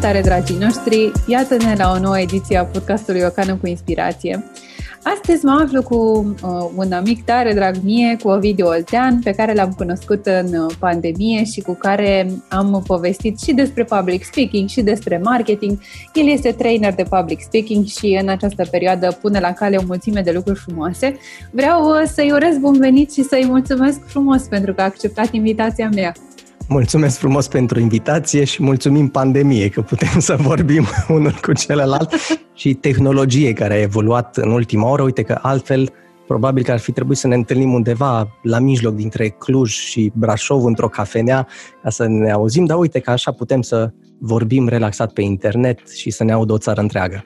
Salutare, dragii noștri! Iată-ne la o nouă ediție a podcastului Ocană cu Inspirație. Astăzi mă aflu cu uh, un amic tare drag mie, cu Ovidiu Oltean, pe care l-am cunoscut în uh, pandemie și cu care am povestit și despre public speaking și despre marketing. El este trainer de public speaking și în această perioadă pune la cale o mulțime de lucruri frumoase. Vreau uh, să-i urez bun venit și să-i mulțumesc frumos pentru că a acceptat invitația mea. Mulțumesc frumos pentru invitație și mulțumim pandemie că putem să vorbim unul cu celălalt și tehnologie care a evoluat în ultima oră. Uite că altfel probabil că ar fi trebuit să ne întâlnim undeva la mijloc dintre Cluj și Brașov într-o cafenea ca să ne auzim, dar uite că așa putem să vorbim relaxat pe internet și să ne audă o țară întreagă.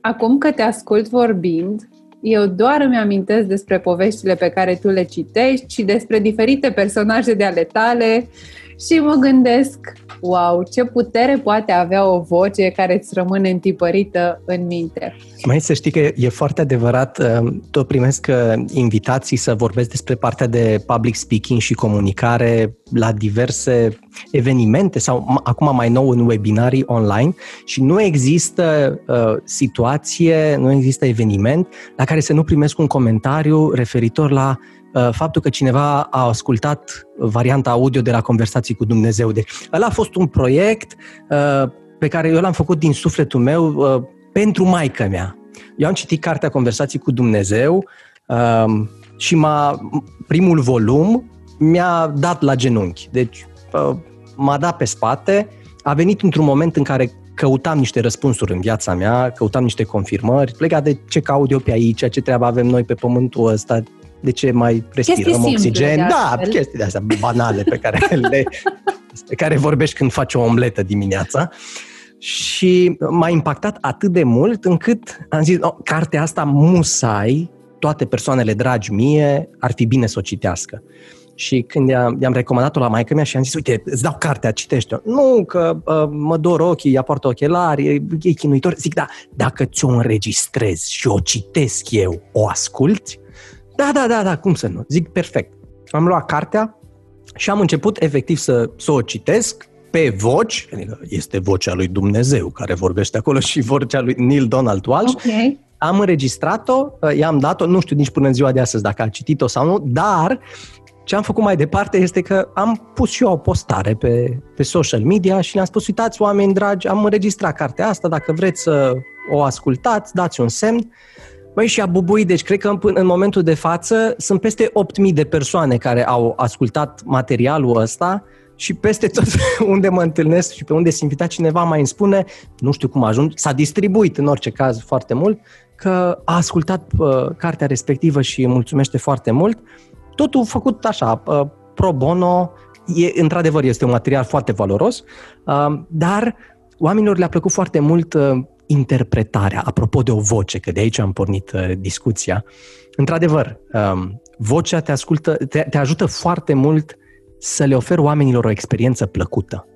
Acum că te ascult vorbind, eu doar îmi amintesc despre poveștile pe care tu le citești și despre diferite personaje de ale tale și mă gândesc, wow, ce putere poate avea o voce care îți rămâne întipărită în minte. Mai să știi că e foarte adevărat, uh, tot primesc uh, invitații să vorbesc despre partea de public speaking și comunicare la diverse evenimente sau acum mai nou în webinarii online și nu există uh, situație, nu există eveniment la care să nu primesc un comentariu referitor la Uh, faptul că cineva a ascultat varianta audio de la Conversații cu Dumnezeu. Deci, ăla a fost un proiect uh, pe care eu l-am făcut din sufletul meu uh, pentru maica mea. Eu am citit cartea Conversații cu Dumnezeu și m-a, primul volum mi-a dat la genunchi. Deci m-a dat pe spate, a venit într-un moment în care căutam niște răspunsuri în viața mea, căutam niște confirmări, legat de ce caut eu pe aici, ce treabă avem noi pe pământul ăsta, de ce mai respirăm oxigen. Da, chestii de astea banale pe care le pe care vorbești când faci o omletă dimineața. Și m-a impactat atât de mult încât am zis, oh, cartea asta musai, toate persoanele dragi mie, ar fi bine să o citească. Și când i-am, i-am recomandat-o la maică mea și am zis, uite, îți dau cartea, citește-o. Nu, că uh, mă dor ochii, ea poartă ochelari, e, e chinuitor. Zic, da, dacă ți-o înregistrezi și o citesc eu, o asculti, da, da, da, da, cum să nu? Zic, perfect. Am luat cartea și am început efectiv să, să o citesc pe voci, adică este vocea lui Dumnezeu care vorbește acolo și vocea lui Neil Donald Walsh. Okay. Am înregistrat-o, i-am dat-o, nu știu nici până în ziua de astăzi dacă a citit-o sau nu, dar ce am făcut mai departe este că am pus și eu o postare pe, pe social media și le-am spus, uitați, oameni dragi, am înregistrat cartea asta, dacă vreți să o ascultați, dați un semn. Băi, și a bubuit, deci cred că în, în momentul de față sunt peste 8.000 de persoane care au ascultat materialul ăsta și peste tot unde mă întâlnesc și pe unde se invita cineva mai îmi spune, nu știu cum ajung, s-a distribuit în orice caz foarte mult, că a ascultat uh, cartea respectivă și îi mulțumește foarte mult. Totul făcut așa, uh, pro bono, e, într-adevăr este un material foarte valoros, uh, dar oamenilor le-a plăcut foarte mult uh, interpretarea, apropo de o voce, că de aici am pornit uh, discuția. Într-adevăr, um, vocea te, ascultă, te, te ajută foarte mult să le oferi oamenilor o experiență plăcută.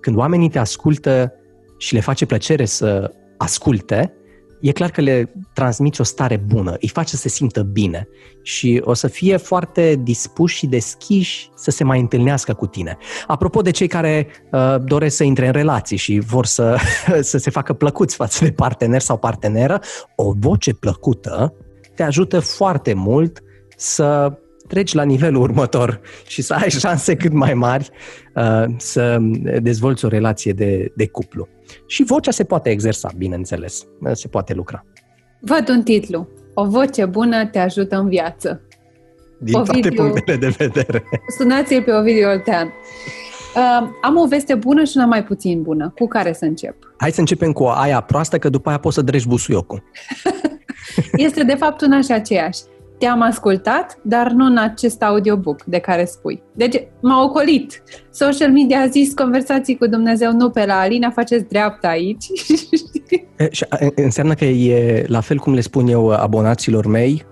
Când oamenii te ascultă și le face plăcere să asculte, e clar că le transmiți o stare bună, îi faci să se simtă bine și o să fie foarte dispuși și deschiși să se mai întâlnească cu tine. Apropo de cei care uh, doresc să intre în relații și vor să, să se facă plăcuți față de partener sau parteneră, o voce plăcută te ajută foarte mult să treci la nivelul următor și să ai șanse cât mai mari uh, să dezvolți o relație de, de cuplu. Și vocea se poate exersa, bineînțeles, se poate lucra. Văd un titlu. O voce bună te ajută în viață. Din Ovidiu, toate punctele de vedere. Sunați-l pe Ovidiu Oltean. Uh, am o veste bună și una mai puțin bună. Cu care să încep? Hai să începem cu aia proastă, că după aia poți să dregi busuiocul. este de fapt una și aceeași te-am ascultat, dar nu în acest audiobook de care spui. Deci m-a ocolit. Social media a zis conversații cu Dumnezeu, nu pe la Alina, faceți dreapta aici. E, și înseamnă că e la fel cum le spun eu abonaților mei,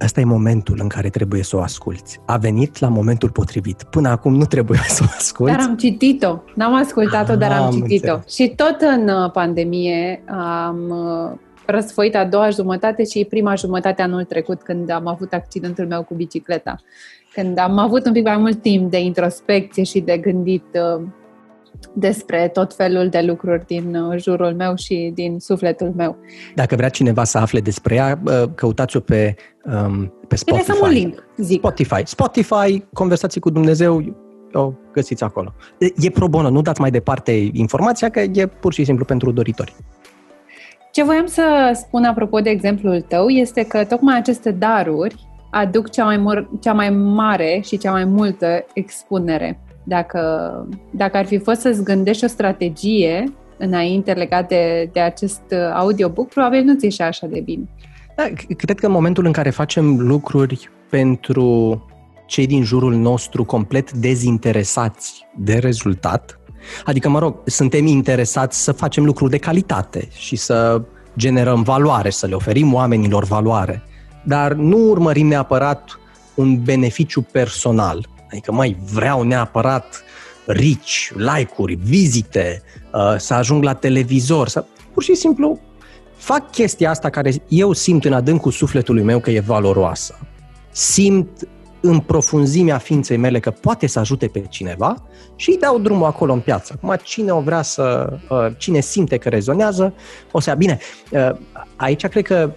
ăsta e momentul în care trebuie să o asculți. A venit la momentul potrivit. Până acum nu trebuie să o asculți. Dar am citit-o. N-am ascultat-o, dar am, am citit-o. Înțeles. Și tot în uh, pandemie am uh, răsfoit a doua jumătate și prima jumătate anul trecut când am avut accidentul meu cu bicicleta. Când am avut un pic mai mult timp de introspecție și de gândit uh, despre tot felul de lucruri din uh, jurul meu și din sufletul meu. Dacă vrea cineva să afle despre ea, uh, căutați-o pe, um, pe Spotify. Trebuie un link, zic. Spotify. Spotify, Conversații cu Dumnezeu, o găsiți acolo. E pro bono, nu dați mai departe informația, că e pur și simplu pentru doritori. Ce voiam să spun apropo de exemplul tău este că tocmai aceste daruri aduc cea mai, mur- cea mai mare și cea mai multă expunere. Dacă, dacă ar fi fost să-ți gândești o strategie înainte legat de, de acest audiobook, probabil nu ți ieșea așa de bine. Da, cred că în momentul în care facem lucruri pentru cei din jurul nostru complet dezinteresați de rezultat, adică, mă rog, suntem interesați să facem lucruri de calitate și să generăm valoare, să le oferim oamenilor valoare, dar nu urmărim neapărat un beneficiu personal. Adică, mai vreau neapărat rici, like-uri, vizite, uh, să ajung la televizor, să pur și simplu fac chestia asta care eu simt în adâncul sufletului meu că e valoroasă. Simt în profunzimea ființei mele că poate să ajute pe cineva și îi dau drumul acolo în piață. Acum, cine o vrea să, uh, cine simte că rezonează, o să ia. Bine, uh, aici cred că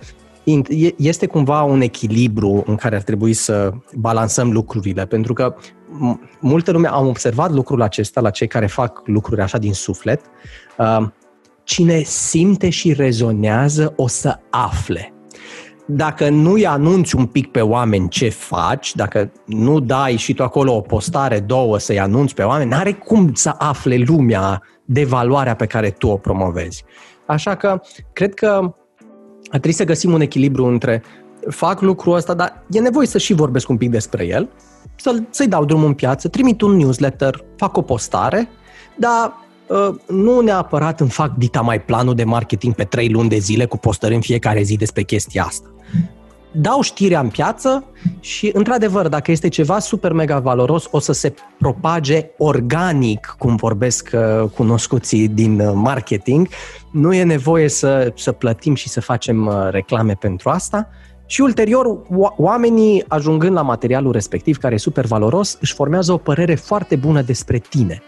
este cumva un echilibru în care ar trebui să balansăm lucrurile, pentru că multe lume am observat lucrul acesta la cei care fac lucruri așa din suflet. Uh, cine simte și rezonează o să afle dacă nu-i anunți un pic pe oameni ce faci, dacă nu dai și tu acolo o postare, două, să-i anunți pe oameni, n-are cum să afle lumea de valoarea pe care tu o promovezi. Așa că cred că ar trebui să găsim un echilibru între fac lucrul ăsta, dar e nevoie să și vorbesc un pic despre el, să, să-i dau drumul în piață, trimit un newsletter, fac o postare, dar uh, nu neapărat îmi fac dita mai planul de marketing pe trei luni de zile cu postări în fiecare zi despre chestia asta dau știrea în piață și, într-adevăr, dacă este ceva super mega valoros, o să se propage organic, cum vorbesc uh, cunoscuții din uh, marketing. Nu e nevoie să, să plătim și să facem uh, reclame pentru asta. Și ulterior, oamenii, ajungând la materialul respectiv, care e super valoros, își formează o părere foarte bună despre tine.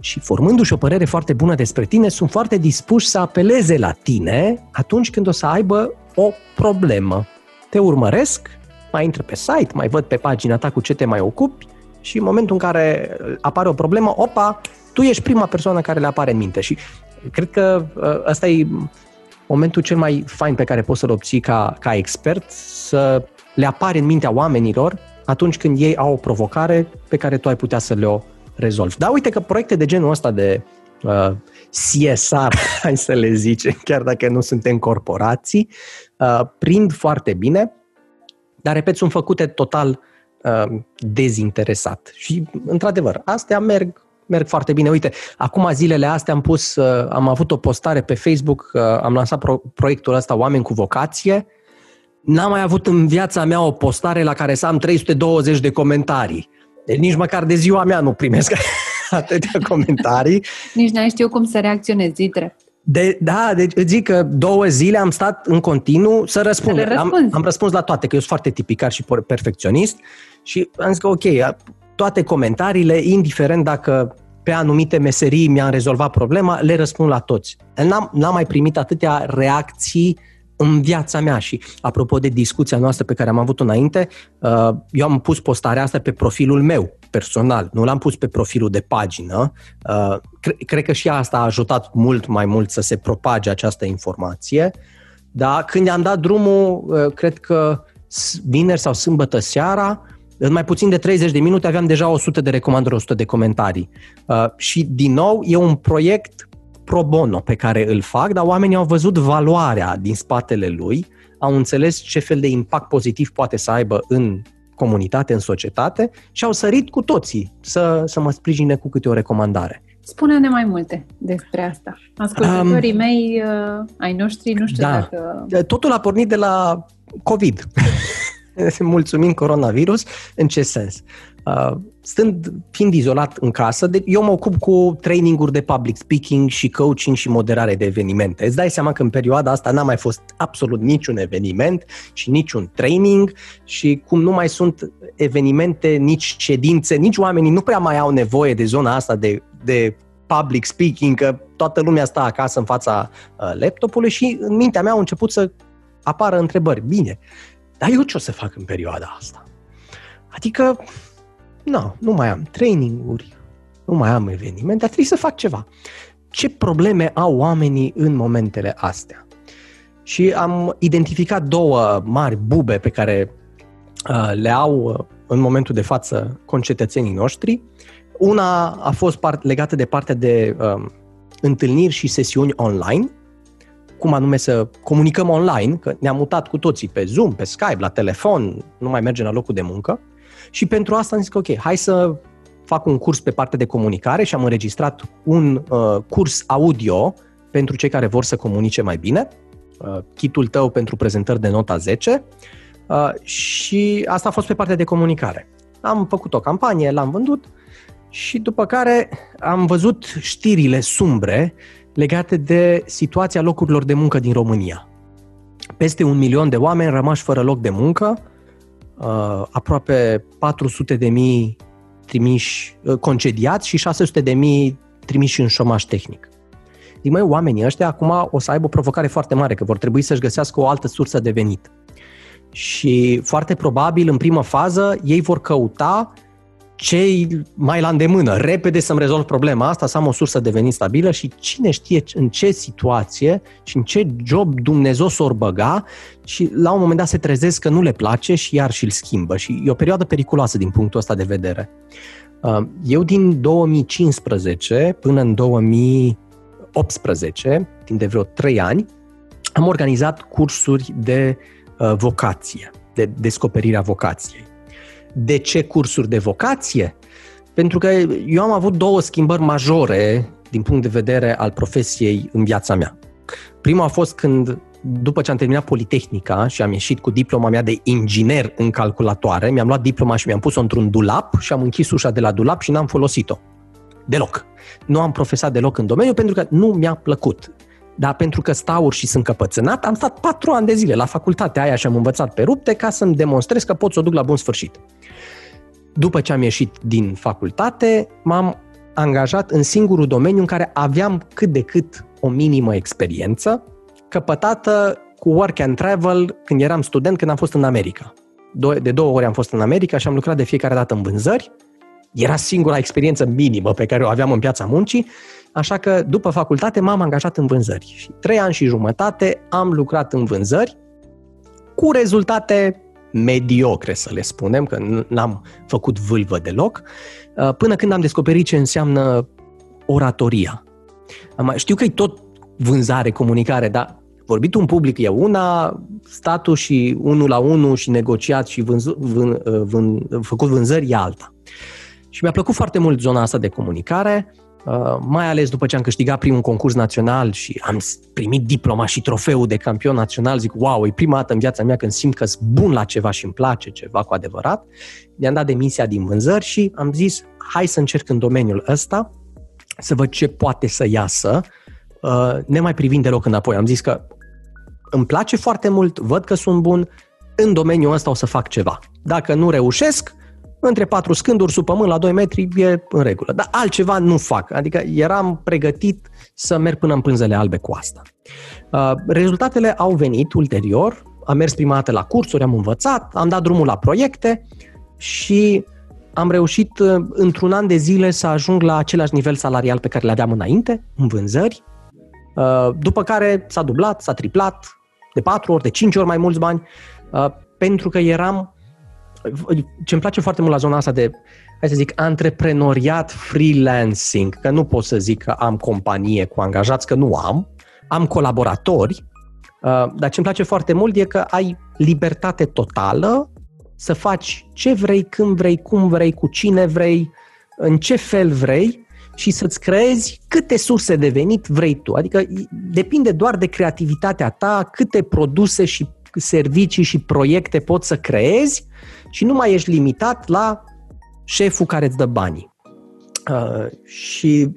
Și formându-și o părere foarte bună despre tine, sunt foarte dispuși să apeleze la tine atunci când o să aibă o problemă. Te urmăresc, mai intră pe site, mai văd pe pagina ta cu ce te mai ocupi și în momentul în care apare o problemă, opa, tu ești prima persoană care le apare în minte. Și cred că ă, ăsta e momentul cel mai fain pe care poți să-l obții ca, ca expert, să le apare în mintea oamenilor atunci când ei au o provocare pe care tu ai putea să le o rezolvi. Dar uite că proiecte de genul ăsta de uh, CSR, hai să le zice, chiar dacă nu suntem corporații, uh, prind foarte bine, dar, repet, sunt făcute total uh, dezinteresat. Și, într-adevăr, astea merg merg foarte bine. Uite, acum zilele astea am pus, uh, am avut o postare pe Facebook, uh, am lansat pro- proiectul ăsta Oameni cu vocație. N-am mai avut în viața mea o postare la care să am 320 de comentarii. Deci nici măcar de ziua mea nu primesc atâtea comentarii. Nici n-ai știu cum să reacționezi, Zitre. De, da, deci îți zic că două zile am stat în continuu să răspund. Am, am răspuns la toate, că eu sunt foarte tipicar și perfecționist și am zis că ok, toate comentariile, indiferent dacă pe anumite meserii mi-am rezolvat problema, le răspund la toți. N-am, n-am mai primit atâtea reacții în viața mea și apropo de discuția noastră pe care am avut-o înainte, uh, eu am pus postarea asta pe profilul meu personal, nu l-am pus pe profilul de pagină. Uh, cred că și asta a ajutat mult mai mult să se propage această informație, dar când i-am dat drumul, uh, cred că vineri sau sâmbătă seara, în mai puțin de 30 de minute aveam deja 100 de recomandări, 100 de comentarii. Și din nou, e un proiect pro bono pe care îl fac, dar oamenii au văzut valoarea din spatele lui, au înțeles ce fel de impact pozitiv poate să aibă în comunitate, în societate și au sărit cu toții să, să mă sprijine cu câte o recomandare. Spune-ne mai multe despre asta. Ascultătorii um, mei, uh, ai noștri, nu știu da. dacă... Totul a pornit de la COVID. Mulțumim coronavirus. În ce sens? Uh, stând, fiind izolat în casă, de, eu mă ocup cu traininguri de public speaking și coaching și moderare de evenimente. Îți dai seama că în perioada asta n-a mai fost absolut niciun eveniment și niciun training și cum nu mai sunt evenimente, nici ședințe, nici oamenii nu prea mai au nevoie de zona asta de, de public speaking, că toată lumea sta acasă în fața uh, laptopului și în mintea mea au început să apară întrebări. Bine, dar eu ce o să fac în perioada asta? Adică, nu, nu mai am traininguri, nu mai am evenimente, dar trebuie să fac ceva. Ce probleme au oamenii în momentele astea? Și am identificat două mari bube pe care uh, le au uh, în momentul de față concetățenii noștri. Una a fost part, legată de partea de uh, întâlniri și sesiuni online, cum anume să comunicăm online, că ne-am mutat cu toții pe Zoom, pe Skype, la telefon, nu mai mergem la locul de muncă. Și pentru asta am zis că ok, hai să fac un curs pe partea de comunicare și am înregistrat un uh, curs audio pentru cei care vor să comunice mai bine, uh, kitul tău pentru prezentări de nota 10 uh, și asta a fost pe partea de comunicare. Am făcut o campanie, l-am vândut și după care am văzut știrile sumbre legate de situația locurilor de muncă din România. Peste un milion de oameni rămași fără loc de muncă, uh, aproape 400 de mii trimiși uh, concediați și 600 de mii trimiși în șomaș tehnic. Zic, măi, oamenii ăștia acum o să aibă o provocare foarte mare, că vor trebui să-și găsească o altă sursă de venit. Și foarte probabil, în primă fază, ei vor căuta cei mai la îndemână, repede să-mi rezolv problema asta, să am o sursă de venit stabilă și cine știe în ce situație și în ce job Dumnezeu s-or băga și la un moment dat se trezesc că nu le place și iar și-l schimbă. Și e o perioadă periculoasă din punctul ăsta de vedere. Uh, eu din 2015 până în 2018, timp de vreo 3 ani, am organizat cursuri de uh, vocație, de descoperirea vocației. De ce cursuri de vocație? Pentru că eu am avut două schimbări majore din punct de vedere al profesiei în viața mea. Prima a fost când, după ce am terminat Politehnica și am ieșit cu diploma mea de inginer în calculatoare, mi-am luat diploma și mi-am pus-o într-un dulap și am închis ușa de la dulap și n-am folosit-o. Deloc. Nu am profesat deloc în domeniu pentru că nu mi-a plăcut. Dar pentru că stau și sunt căpățânat, am stat patru ani de zile la facultatea aia și am învățat pe rupte ca să-mi demonstrez că pot să o duc la bun sfârșit. După ce am ieșit din facultate, m-am angajat în singurul domeniu în care aveam cât de cât o minimă experiență, căpătată cu work and travel când eram student, când am fost în America. De două ori am fost în America și am lucrat de fiecare dată în vânzări. Era singura experiență minimă pe care o aveam în piața muncii, așa că după facultate m-am angajat în vânzări. Și trei ani și jumătate am lucrat în vânzări cu rezultate mediocre, să le spunem, că n-am făcut vâlvă deloc, uh, până când am descoperit ce înseamnă oratoria. Știu că e tot vânzare, comunicare, dar vorbit un public e una, statul și unul la unul și negociat și vânz, vân, uh, vân, făcut vânzări e alta. Și mi-a plăcut foarte mult zona asta de comunicare. Uh, mai ales după ce am câștigat primul concurs național și am primit diploma și trofeul de campion național, zic, wow, e prima dată în viața mea când simt că sunt bun la ceva și îmi place ceva cu adevărat. Mi-am dat demisia din vânzări și am zis, hai să încerc în domeniul ăsta, să văd ce poate să iasă, uh, nemai privind deloc înapoi. Am zis că îmi place foarte mult, văd că sunt bun, în domeniul ăsta o să fac ceva. Dacă nu reușesc, între patru scânduri sub pământ la 2 metri e în regulă. Dar altceva nu fac. Adică eram pregătit să merg până în pânzele albe cu asta. Uh, rezultatele au venit ulterior. Am mers prima dată la cursuri, am învățat, am dat drumul la proiecte și am reușit uh, într-un an de zile să ajung la același nivel salarial pe care le aveam înainte, în vânzări, uh, după care s-a dublat, s-a triplat, de patru ori, de cinci ori mai mulți bani, pentru că eram ce îmi place foarte mult la zona asta de, hai să zic, antreprenoriat freelancing, că nu pot să zic că am companie cu angajați, că nu am, am colaboratori, uh, dar ce îmi place foarte mult e că ai libertate totală să faci ce vrei, când vrei, cum vrei, cu cine vrei, în ce fel vrei și să-ți creezi câte surse de venit vrei tu. Adică depinde doar de creativitatea ta, câte produse și servicii și proiecte poți să creezi și nu mai ești limitat la șeful care îți dă banii. Uh, și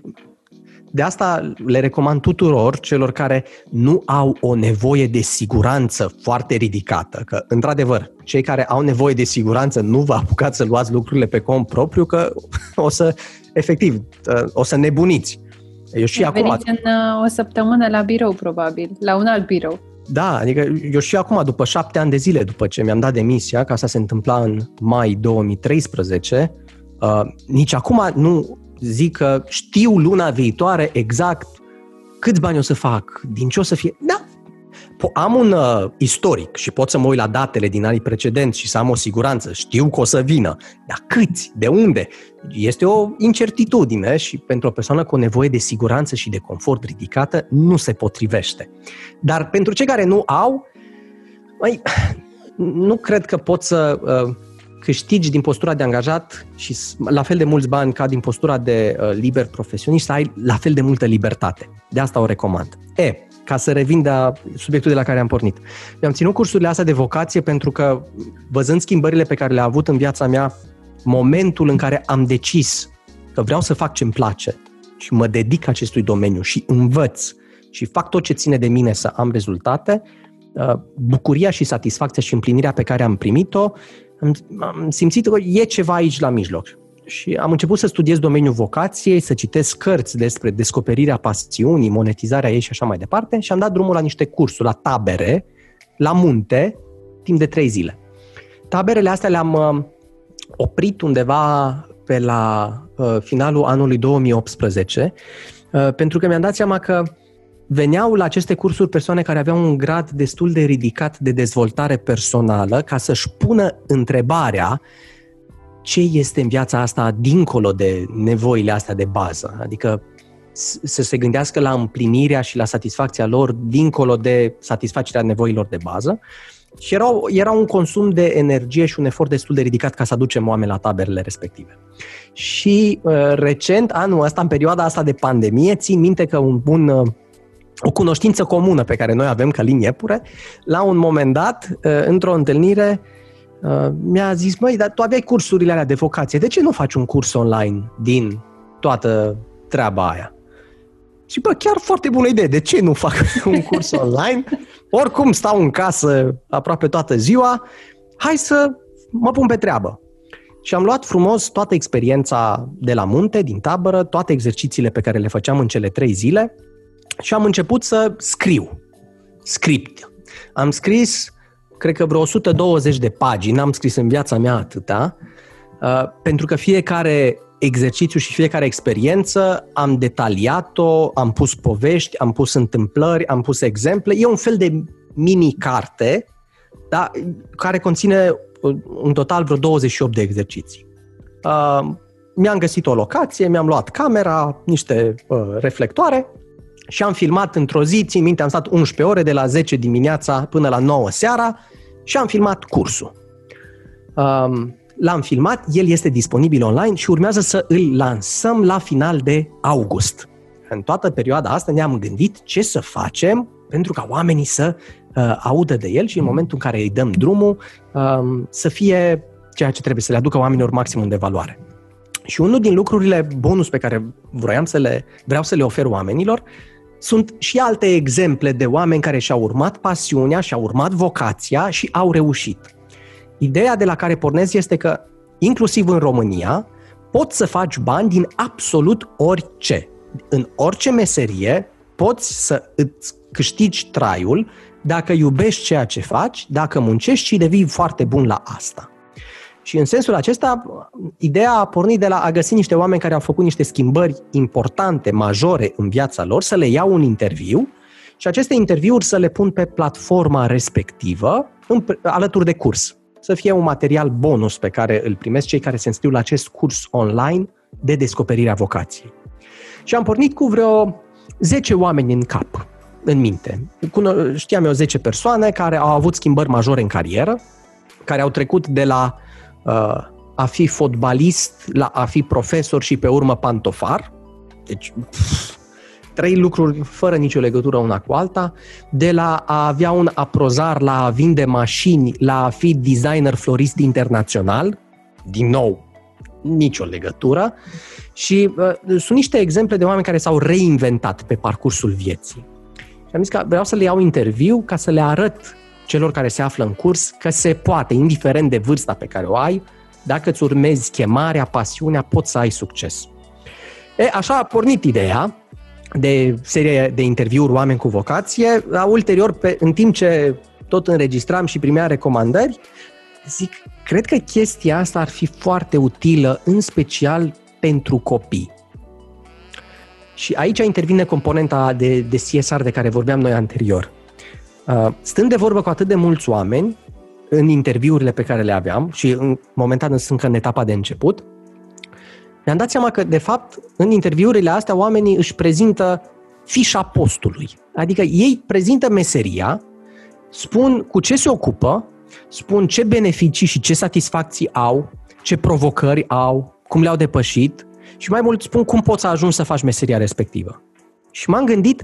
de asta le recomand tuturor celor care nu au o nevoie de siguranță foarte ridicată, că, într-adevăr, cei care au nevoie de siguranță nu vă apucați să luați lucrurile pe cont propriu, că o să, efectiv, uh, o să nebuniți. Eu și acum... în uh, o săptămână la birou, probabil, la un alt birou. Da, adică eu și acum, după șapte ani de zile, după ce mi-am dat demisia, ca asta se întâmpla în mai 2013, uh, nici acum nu zic că știu luna viitoare exact câți bani o să fac, din ce o să fie. Da, am un uh, istoric și pot să mă uit la datele din anii precedenți și să am o siguranță, știu că o să vină, dar câți, de unde? Este o incertitudine și pentru o persoană cu o nevoie de siguranță și de confort ridicată nu se potrivește. Dar pentru cei care nu au, mai, nu cred că pot să uh, câștigi din postura de angajat și la fel de mulți bani ca din postura de uh, liber profesionist, să ai la fel de multă libertate. De asta o recomand. E, ca să revin de subiectul de la care am pornit. Mi-am ținut cursurile astea de vocație pentru că, văzând schimbările pe care le-a avut în viața mea, momentul în care am decis că vreau să fac ce-mi place și mă dedic acestui domeniu și învăț și fac tot ce ține de mine să am rezultate, uh, bucuria și satisfacția și împlinirea pe care am primit-o, am simțit că e ceva aici la mijloc și am început să studiez domeniul vocației, să citesc cărți despre descoperirea pasiunii, monetizarea ei și așa mai departe și am dat drumul la niște cursuri, la tabere, la munte, timp de trei zile. Taberele astea le-am uh, oprit undeva pe la uh, finalul anului 2018, uh, pentru că mi-am dat seama că veneau la aceste cursuri persoane care aveau un grad destul de ridicat de dezvoltare personală ca să-și pună întrebarea ce este în viața asta dincolo de nevoile astea de bază. Adică să se gândească la împlinirea și la satisfacția lor dincolo de satisfacerea nevoilor de bază. Și era, era un consum de energie și un efort destul de ridicat ca să aducem oameni la taberele respective. Și uh, recent, anul ăsta, în perioada asta de pandemie, țin minte că un bun uh, o cunoștință comună pe care noi avem ca linie pure, la un moment dat, uh, într-o întâlnire, Uh, mi-a zis, măi, dar tu aveai cursurile alea de vocație, de ce nu faci un curs online din toată treaba aia? Și bă, chiar foarte bună idee, de ce nu fac un curs online? Oricum stau în casă aproape toată ziua, hai să mă pun pe treabă. Și am luat frumos toată experiența de la munte, din tabără, toate exercițiile pe care le făceam în cele trei zile și am început să scriu. Script. Am scris cred că vreo 120 de pagini, n-am scris în viața mea atâta, uh, pentru că fiecare exercițiu și fiecare experiență am detaliat-o, am pus povești, am pus întâmplări, am pus exemple. E un fel de mini-carte da, care conține în total vreo 28 de exerciții. Uh, mi-am găsit o locație, mi-am luat camera, niște uh, reflectoare și am filmat într-o zi, țin minte, am stat 11 ore de la 10 dimineața până la 9 seara și am filmat cursul. Um, l-am filmat, el este disponibil online și urmează să îl lansăm la final de august. În toată perioada asta ne-am gândit ce să facem pentru ca oamenii să uh, audă de el și în momentul în care îi dăm drumul um, să fie ceea ce trebuie să le aducă oamenilor maximum de valoare. Și unul din lucrurile bonus pe care vroiam să le, vreau să le ofer oamenilor sunt și alte exemple de oameni care și-au urmat pasiunea, și-au urmat vocația și au reușit. Ideea de la care pornesc este că, inclusiv în România, poți să faci bani din absolut orice. În orice meserie poți să îți câștigi traiul dacă iubești ceea ce faci, dacă muncești și devii foarte bun la asta. Și în sensul acesta, ideea a pornit de la a găsi niște oameni care au făcut niște schimbări importante, majore în viața lor, să le iau un interviu și aceste interviuri să le pun pe platforma respectivă în, alături de curs. Să fie un material bonus pe care îl primesc cei care se înscriu la acest curs online de descoperirea vocației. Și am pornit cu vreo 10 oameni în cap, în minte. Știam eu 10 persoane care au avut schimbări majore în carieră, care au trecut de la a fi fotbalist, la a fi profesor și pe urmă pantofar. Deci, pf, trei lucruri fără nicio legătură una cu alta, de la a avea un aprozar, la a vinde mașini, la a fi designer florist internațional, din nou, nicio legătură. Și uh, sunt niște exemple de oameni care s-au reinventat pe parcursul vieții. Și am zis că vreau să le iau interviu ca să le arăt celor care se află în curs că se poate, indiferent de vârsta pe care o ai, dacă îți urmezi chemarea, pasiunea, poți să ai succes. E, așa a pornit ideea de serie de interviuri oameni cu vocație. Ulterior, pe, în timp ce tot înregistram și primea recomandări, zic, cred că chestia asta ar fi foarte utilă, în special pentru copii. Și aici intervine componenta de, de CSR de care vorbeam noi anterior. Uh, stând de vorbă cu atât de mulți oameni, în interviurile pe care le aveam și în, momentan sunt încă în etapa de început, mi-am dat seama că, de fapt, în interviurile astea, oamenii își prezintă fișa postului. Adică ei prezintă meseria, spun cu ce se ocupă, spun ce beneficii și ce satisfacții au, ce provocări au, cum le-au depășit și mai mult spun cum poți să ajungi să faci meseria respectivă. Și m-am gândit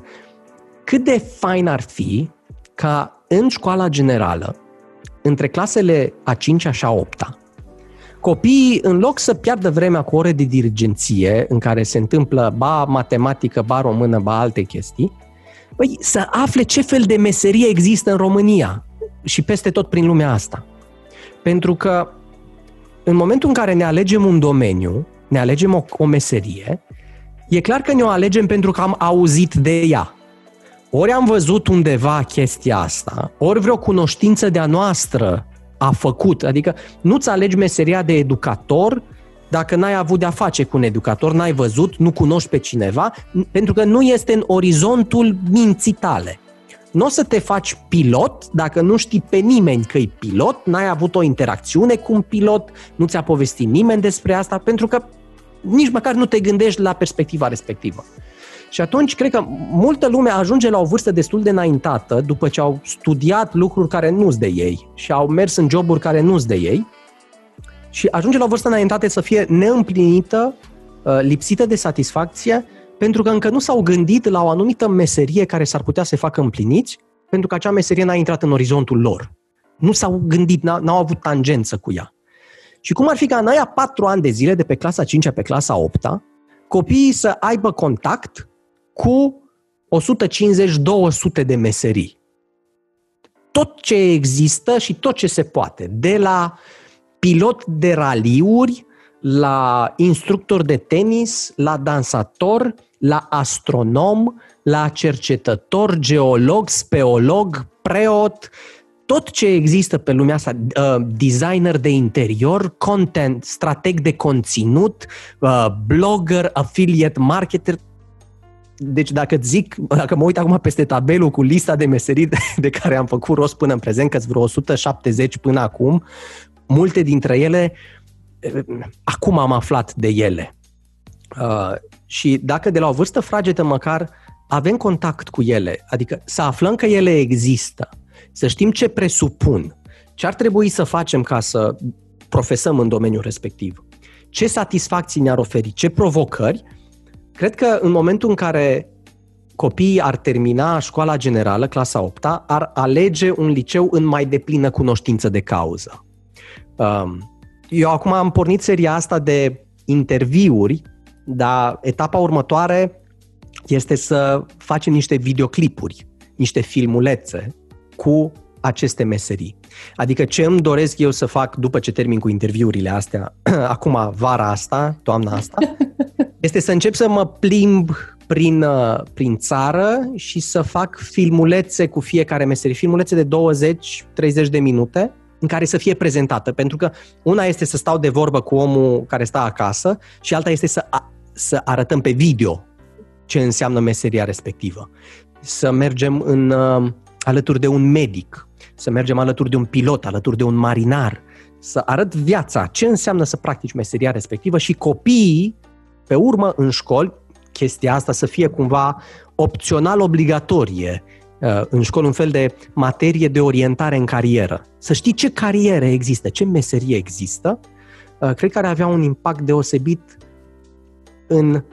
cât de fain ar fi ca în școala generală, între clasele a 5-a și a 8-a, copiii, în loc să piardă vremea cu ore de dirigenție, în care se întâmplă ba matematică, ba română, ba alte chestii, băi, să afle ce fel de meserie există în România și peste tot prin lumea asta. Pentru că în momentul în care ne alegem un domeniu, ne alegem o, o meserie, e clar că ne o alegem pentru că am auzit de ea. Ori am văzut undeva chestia asta, ori vreo cunoștință de-a noastră a făcut. Adică nu-ți alegi meseria de educator dacă n-ai avut de-a face cu un educator, n-ai văzut, nu cunoști pe cineva, pentru că nu este în orizontul minții tale. Nu o să te faci pilot dacă nu știi pe nimeni că e pilot, n-ai avut o interacțiune cu un pilot, nu ți-a povestit nimeni despre asta, pentru că nici măcar nu te gândești la perspectiva respectivă. Și atunci, cred că multă lume ajunge la o vârstă destul de înaintată, după ce au studiat lucruri care nu sunt de ei și au mers în joburi care nu sunt de ei, și ajunge la o vârstă înaintată să fie neîmplinită, uh, lipsită de satisfacție, pentru că încă nu s-au gândit la o anumită meserie care s-ar putea să facă împliniți, pentru că acea meserie n-a intrat în orizontul lor. Nu s-au gândit, n-au avut tangență cu ea. Și cum ar fi ca în aia patru ani de zile, de pe clasa 5 pe clasa 8 copiii să aibă contact cu 150-200 de meserii. Tot ce există și tot ce se poate, de la pilot de raliuri, la instructor de tenis, la dansator, la astronom, la cercetător, geolog, speolog, preot, tot ce există pe lumea asta, uh, designer de interior, content, strateg de conținut, uh, blogger, affiliate marketer, deci dacă zic, dacă mă uit acum peste tabelul cu lista de meserii de, de care am făcut rost până în prezent, că vreo 170 până acum, multe dintre ele, eh, acum am aflat de ele. Uh, și dacă de la o vârstă fragedă măcar avem contact cu ele, adică să aflăm că ele există, să știm ce presupun, ce ar trebui să facem ca să profesăm în domeniul respectiv, ce satisfacții ne-ar oferi, ce provocări, cred că în momentul în care copiii ar termina școala generală, clasa 8 ar alege un liceu în mai deplină cunoștință de cauză. Um, eu acum am pornit seria asta de interviuri, dar etapa următoare este să facem niște videoclipuri, niște filmulețe cu aceste meserii. Adică ce îmi doresc eu să fac după ce termin cu interviurile astea, acum vara asta, toamna asta, este să încep să mă plimb prin, uh, prin țară și să fac filmulețe cu fiecare meserie, filmulețe de 20-30 de minute, în care să fie prezentată. Pentru că una este să stau de vorbă cu omul care stă acasă și alta este să, a, să arătăm pe video ce înseamnă meseria respectivă. Să mergem în, uh, alături de un medic, să mergem alături de un pilot, alături de un marinar, să arăt viața, ce înseamnă să practici meseria respectivă și copiii, pe urmă, în școli, chestia asta să fie cumva opțional obligatorie uh, în școală, un fel de materie de orientare în carieră. Să știi ce cariere există, ce meserie există, uh, cred că ar avea un impact deosebit în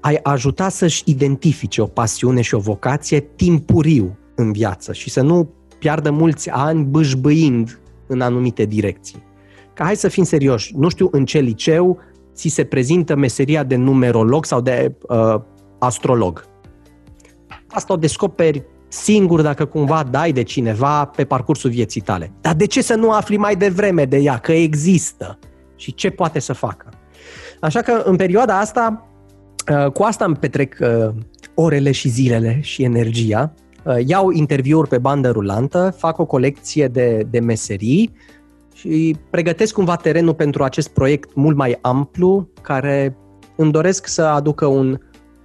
a ajuta să-și identifice o pasiune și o vocație timpuriu în viață și să nu piardă mulți ani bâșbâind în anumite direcții. Ca hai să fim serioși, nu știu în ce liceu ți se prezintă meseria de numerolog sau de uh, astrolog. Asta o descoperi singur dacă cumva dai de cineva pe parcursul vieții tale. Dar de ce să nu afli mai devreme de ea, că există și ce poate să facă? Așa că în perioada asta, uh, cu asta îmi petrec uh, orele și zilele și energia. Uh, iau interviuri pe bandă rulantă, fac o colecție de, de meserii și pregătesc cumva terenul pentru acest proiect mult mai amplu, care îmi doresc să aducă un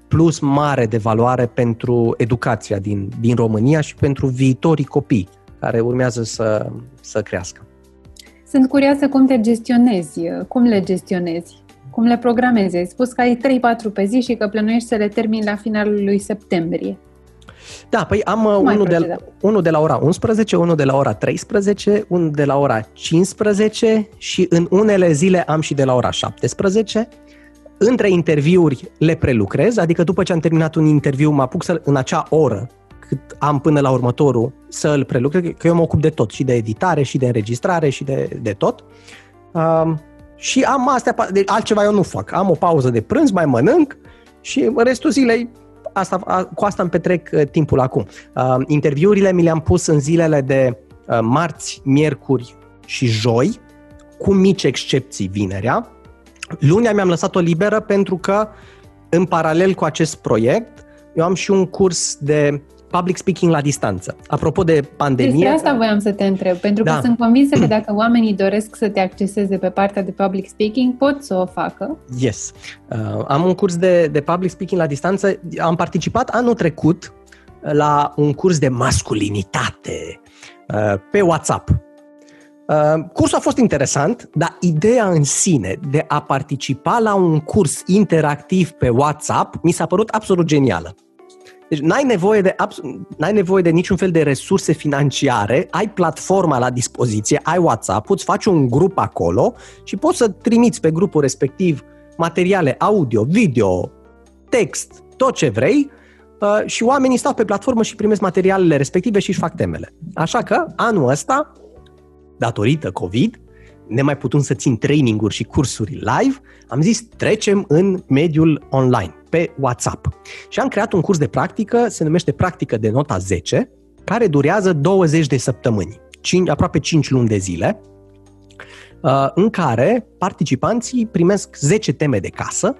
plus mare de valoare pentru educația din, din România și pentru viitorii copii care urmează să, să crească. Sunt curioasă cum te gestionezi, cum le gestionezi, cum le programezi. Ai spus că ai 3-4 pe zi și că plănuiești să le termini la finalul lui septembrie. Da, păi am uh, unul de, unul de la ora 11, unul de la ora 13, unul de la ora 15 și în unele zile am și de la ora 17. Între interviuri le prelucrez, adică după ce am terminat un interviu mă apuc să în acea oră cât am până la următorul să îl prelucrez, că eu mă ocup de tot, și de editare, și de înregistrare, și de, de tot. Uh, și am astea, de altceva eu nu fac. Am o pauză de prânz, mai mănânc și restul zilei asta, cu asta îmi petrec uh, timpul acum. Uh, interviurile mi le-am pus în zilele de uh, marți, miercuri și joi, cu mici excepții vinerea. Lunea mi-am lăsat-o liberă pentru că, în paralel cu acest proiect, eu am și un curs de public speaking la distanță. Apropo de pandemie... Despre asta voiam să te întreb, pentru că da. sunt convinsă că dacă oamenii doresc să te acceseze pe partea de public speaking, pot să o facă. Yes. Uh, am un curs de, de public speaking la distanță. Am participat anul trecut la un curs de masculinitate uh, pe WhatsApp. Uh, cursul a fost interesant, dar ideea în sine de a participa la un curs interactiv pe WhatsApp mi s-a părut absolut genială. Deci n-ai nevoie de, n-ai nevoie de niciun fel de resurse financiare, ai platforma la dispoziție, ai WhatsApp, îți faci un grup acolo și poți să trimiți pe grupul respectiv materiale audio, video, text, tot ce vrei uh, și oamenii stau pe platformă și primesc materialele respective și își fac temele. Așa că anul ăsta, datorită COVID, nemai putând să țin traininguri și cursuri live, am zis trecem în mediul online, pe WhatsApp. Și am creat un curs de practică, se numește Practică de nota 10, care durează 20 de săptămâni, 5, aproape 5 luni de zile, uh, în care participanții primesc 10 teme de casă,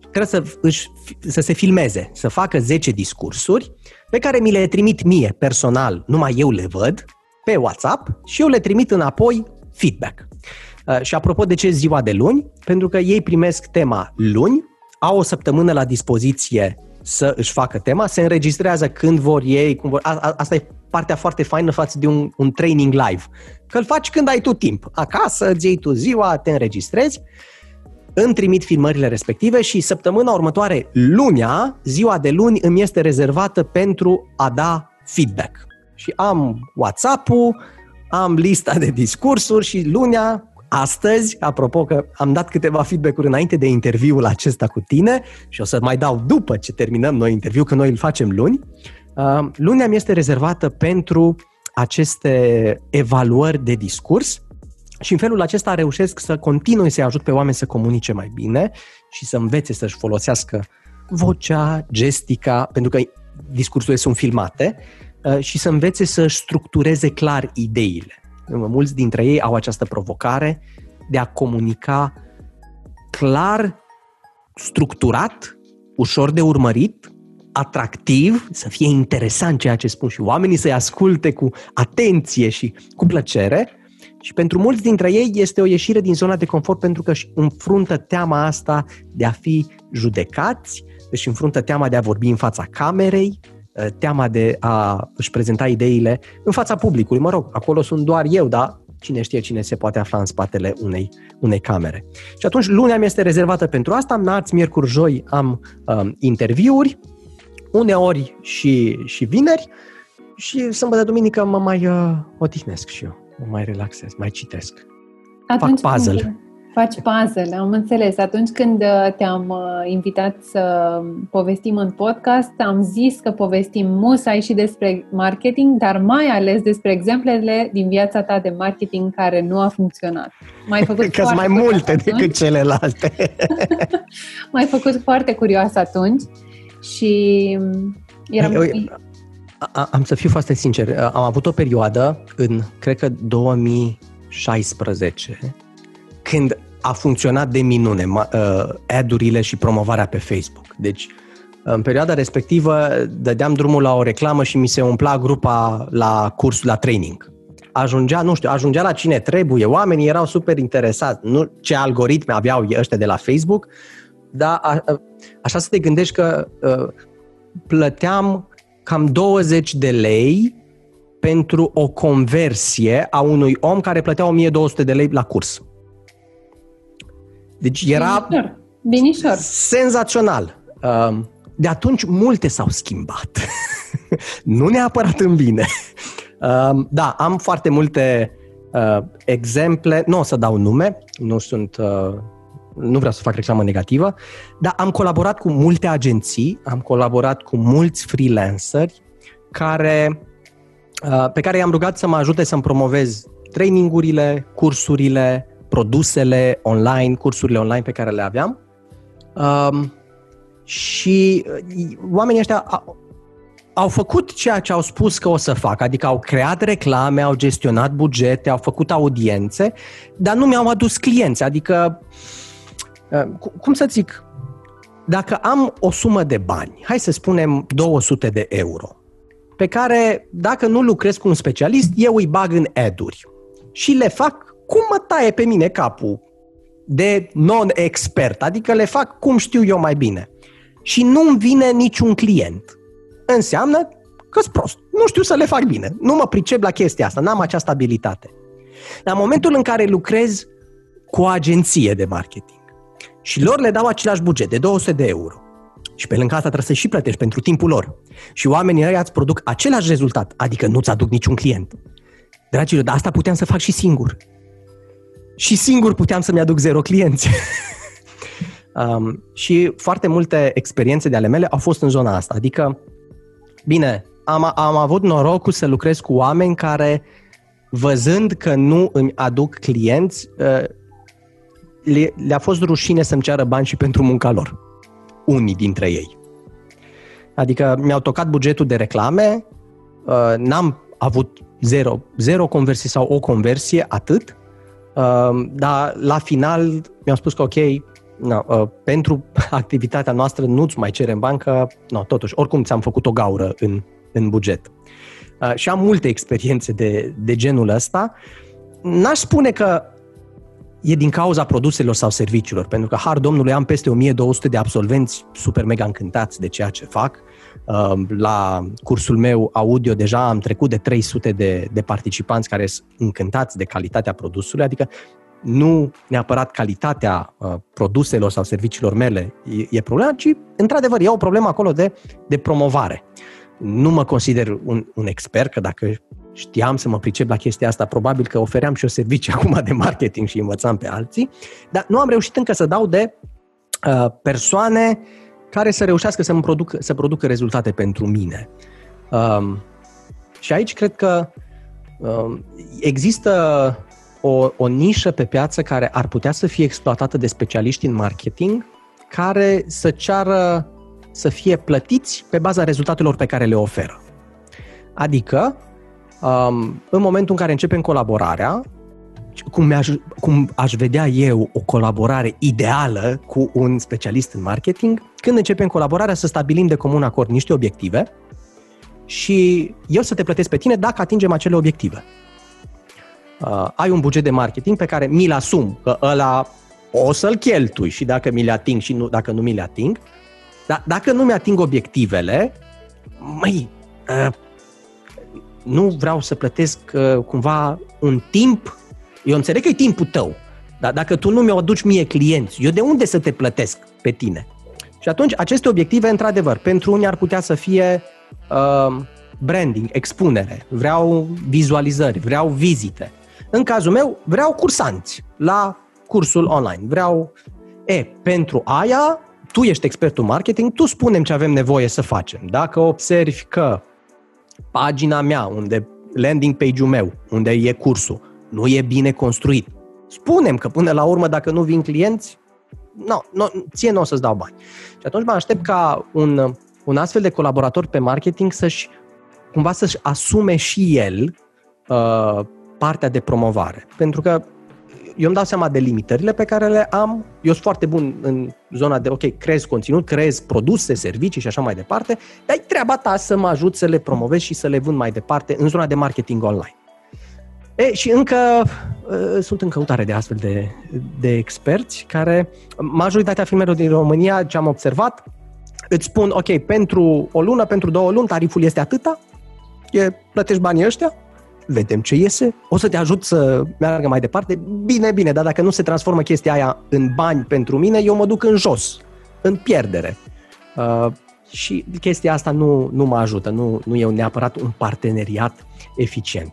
trebuie să, își, să se filmeze, să facă 10 discursuri pe care mi le trimit mie personal, numai eu le văd, pe WhatsApp și eu le trimit înapoi feedback. Uh, și apropo de ce ziua de luni, pentru că ei primesc tema luni, au o săptămână la dispoziție să își facă tema, se înregistrează când vor ei, cum vor. A, a, asta e partea foarte faină față de un, un training live. Că îl faci când ai tu timp. Acasă, îți iei tu ziua, te înregistrezi, îmi trimit filmările respective și săptămâna următoare, lunea, ziua de luni, îmi este rezervată pentru a da feedback. Și am WhatsApp-ul, am lista de discursuri și lunea, astăzi, apropo că am dat câteva feedback-uri înainte de interviul acesta cu tine și o să mai dau după ce terminăm noi interviu, că noi îl facem luni, uh, lunea mi este rezervată pentru aceste evaluări de discurs și în felul acesta reușesc să continui să ajut pe oameni să comunice mai bine și să învețe să-și folosească vocea, gestica, pentru că discursurile sunt filmate Uh, și să învețe să structureze clar ideile. Mulți dintre ei au această provocare de a comunica clar, structurat, ușor de urmărit, atractiv, să fie interesant ceea ce spun și oamenii să-i asculte cu atenție și cu plăcere. Și pentru mulți dintre ei este o ieșire din zona de confort pentru că își înfruntă teama asta de a fi judecați, își înfruntă teama de a vorbi în fața camerei, Uh, teama de a își prezenta ideile în fața publicului. Mă rog, acolo sunt doar eu, dar cine știe cine se poate afla în spatele unei, unei camere. Și atunci lunea mi este rezervată pentru asta, marți, miercuri, joi am um, interviuri, uneori și, și vineri și sâmbătă, duminică mă mai uh, odihnesc și eu, mă mai relaxez, mai citesc. Atunci Fac puzzle. Când, Faci puzzle, am înțeles. Atunci când uh, te-am uh, invitat să povestim în podcast, am zis că povestim musai și despre marketing, dar mai ales despre exemplele din viața ta de marketing care nu a funcționat. Mai făcut că mai multe atunci. decât celelalte. mai făcut foarte curios atunci și eram... Eu, am să fiu foarte sincer, am avut o perioadă în, cred că 2016, când a funcționat de minune uh, ad-urile și promovarea pe Facebook. Deci În perioada respectivă dădeam drumul la o reclamă și mi se umpla grupa la curs, la training. Ajungea, nu știu, ajungea la cine trebuie, oamenii erau super interesați, nu ce algoritme aveau ăștia de la Facebook, dar a, a, așa să te gândești că a, plăteam cam 20 de lei pentru o conversie a unui om care plătea 1200 de lei la curs. Deci era Binișor. Binișor. senzațional. De atunci multe s-au schimbat. nu neapărat în bine. Da, am foarte multe uh, exemple, nu o să dau nume, nu sunt uh, nu vreau să fac reclamă negativă, dar am colaborat cu multe agenții, am colaborat cu mulți freelanceri care, uh, pe care i-am rugat să mă ajute să-mi promovez trainingurile, cursurile, produsele online, cursurile online pe care le aveam. Um, și uh, oamenii ăștia au, au făcut ceea ce au spus că o să facă, adică au creat reclame, au gestionat bugete, au făcut audiențe, dar nu mi-au adus clienți, adică uh, Uh, cum să zic, dacă am o sumă de bani, hai să spunem 200 de euro, pe care, dacă nu lucrez cu un specialist, eu îi bag în eduri și le fac cum mă taie pe mine capul de non-expert, adică le fac cum știu eu mai bine. Și nu-mi vine niciun client. Înseamnă că sunt prost. Nu știu să le fac bine. Nu mă pricep la chestia asta, n-am această abilitate. Dar în momentul în care lucrez cu o agenție de marketing, și lor le dau același buget de 200 de euro. Și pe lângă asta trebuie să și plătești pentru timpul lor. Și oamenii ăia îți produc același rezultat, adică nu-ți aduc niciun client. Dragilor, dar asta puteam să fac și singur. Și singur puteam să-mi aduc zero clienți. um, și foarte multe experiențe de ale mele au fost în zona asta. Adică, bine, am, am avut norocul să lucrez cu oameni care, văzând că nu îmi aduc clienți, uh, le, le-a fost rușine să-mi ceară bani și pentru munca lor. Unii dintre ei. Adică mi-au tocat bugetul de reclame, uh, n-am avut zero, zero conversie sau o conversie, atât, uh, dar la final mi-au spus că ok, no, uh, pentru activitatea noastră nu-ți mai cerem bancă, no, totuși, oricum ți-am făcut o gaură în, în buget. Și am multe experiențe de, de genul ăsta. N-aș spune că e din cauza produselor sau serviciilor, pentru că, har domnului, am peste 1200 de absolvenți super mega încântați de ceea ce fac. Um, la cursul meu audio deja am trecut de 300 de, de participanți care sunt încântați de calitatea produsului, adică nu neapărat calitatea uh, produselor sau serviciilor mele e, e problema, ci, într-adevăr, e o problemă acolo de, de promovare. Nu mă consider un, un expert, că dacă știam să mă pricep la chestia asta, probabil că ofeream și o servicii acum de marketing și învățam pe alții, dar nu am reușit încă să dau de uh, persoane care să reușească să, produc, să producă rezultate pentru mine. Um, și aici cred că um, există o, o nișă pe piață care ar putea să fie exploatată de specialiști în marketing care să ceară să fie plătiți pe baza rezultatelor pe care le oferă. Adică, um, în momentul în care începem colaborarea, cum aș, cum aș vedea eu o colaborare ideală cu un specialist în marketing, când începem colaborarea să stabilim de comun acord niște obiective și eu să te plătesc pe tine dacă atingem acele obiective. Uh, ai un buget de marketing pe care mi-l asum, că ăla o să-l cheltui și dacă mi le ating și nu, dacă nu mi le ating, dar dacă nu mi-ating obiectivele, măi, uh, nu vreau să plătesc uh, cumva un timp, eu înțeleg că e timpul tău, dar dacă tu nu mi-o aduci mie clienți, eu de unde să te plătesc pe tine? Și atunci aceste obiective, într-adevăr, pentru unii ar putea să fie uh, branding, expunere, vreau vizualizări, vreau vizite. În cazul meu, vreau cursanți la cursul online, vreau... E, pentru aia, tu ești expertul marketing, tu spunem ce avem nevoie să facem. Dacă observi că pagina mea, unde landing page-ul meu, unde e cursul, nu e bine construit. Spunem că până la urmă, dacă nu vin clienți, no, no, ție nu o să-ți dau bani. Și atunci mă aștept ca un, un astfel de colaborator pe marketing să-și cumva să-și asume și el uh, partea de promovare. Pentru că eu îmi dau seama de limitările pe care le am. Eu sunt foarte bun în zona de, ok, creez conținut, creez produse, servicii și așa mai departe, dar e treaba ta să mă ajut să le promovez și să le vând mai departe în zona de marketing online. E, și încă uh, sunt în căutare de astfel de, de experți care, majoritatea firmelor din România, ce am observat, îți spun, ok, pentru o lună, pentru două luni, tariful este atâta, e, plătești banii ăștia, vedem ce iese, o să te ajut să meargă mai departe. Bine, bine, dar dacă nu se transformă chestia aia în bani pentru mine, eu mă duc în jos, în pierdere. Uh, și chestia asta nu, nu mă ajută, nu, nu e neapărat un parteneriat eficient.